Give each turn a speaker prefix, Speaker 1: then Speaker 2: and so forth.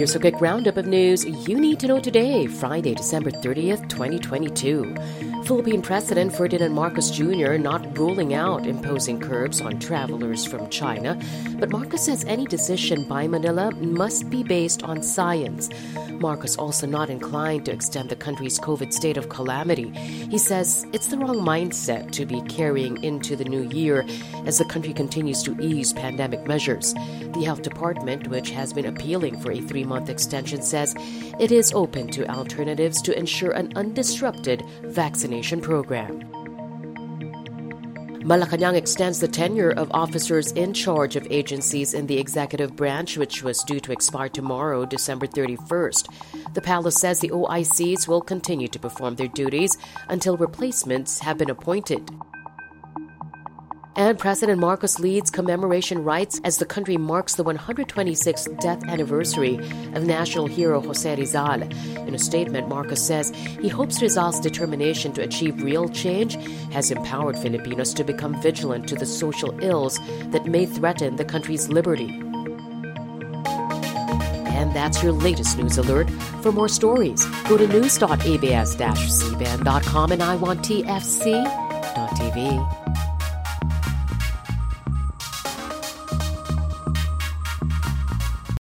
Speaker 1: Here's a quick roundup of news you need to know today, Friday, December 30th, 2022. Philippine President Ferdinand Marcos Jr. not ruling out imposing curbs on travelers from China, but Marcos says any decision by Manila must be based on science. Marcos also not inclined to extend the country's COVID state of calamity. He says it's the wrong mindset to be carrying into the new year as the country continues to ease pandemic measures. The health department, which has been appealing for a three month extension, says it is open to alternatives to ensure an undisrupted vaccination program. Malacanang extends the tenure of officers in charge of agencies in the executive branch, which was due to expire tomorrow, December 31st. The palace says the OICs will continue to perform their duties until replacements have been appointed. And President Marcos leads commemoration rites as the country marks the 126th death anniversary of national hero Jose Rizal. In a statement, Marcos says he hopes Rizal's determination to achieve real change has empowered Filipinos to become vigilant to the social ills that may threaten the country's liberty. And that's your latest news alert. For more stories, go to news.abs-cbn.com and iwanttfc.tv.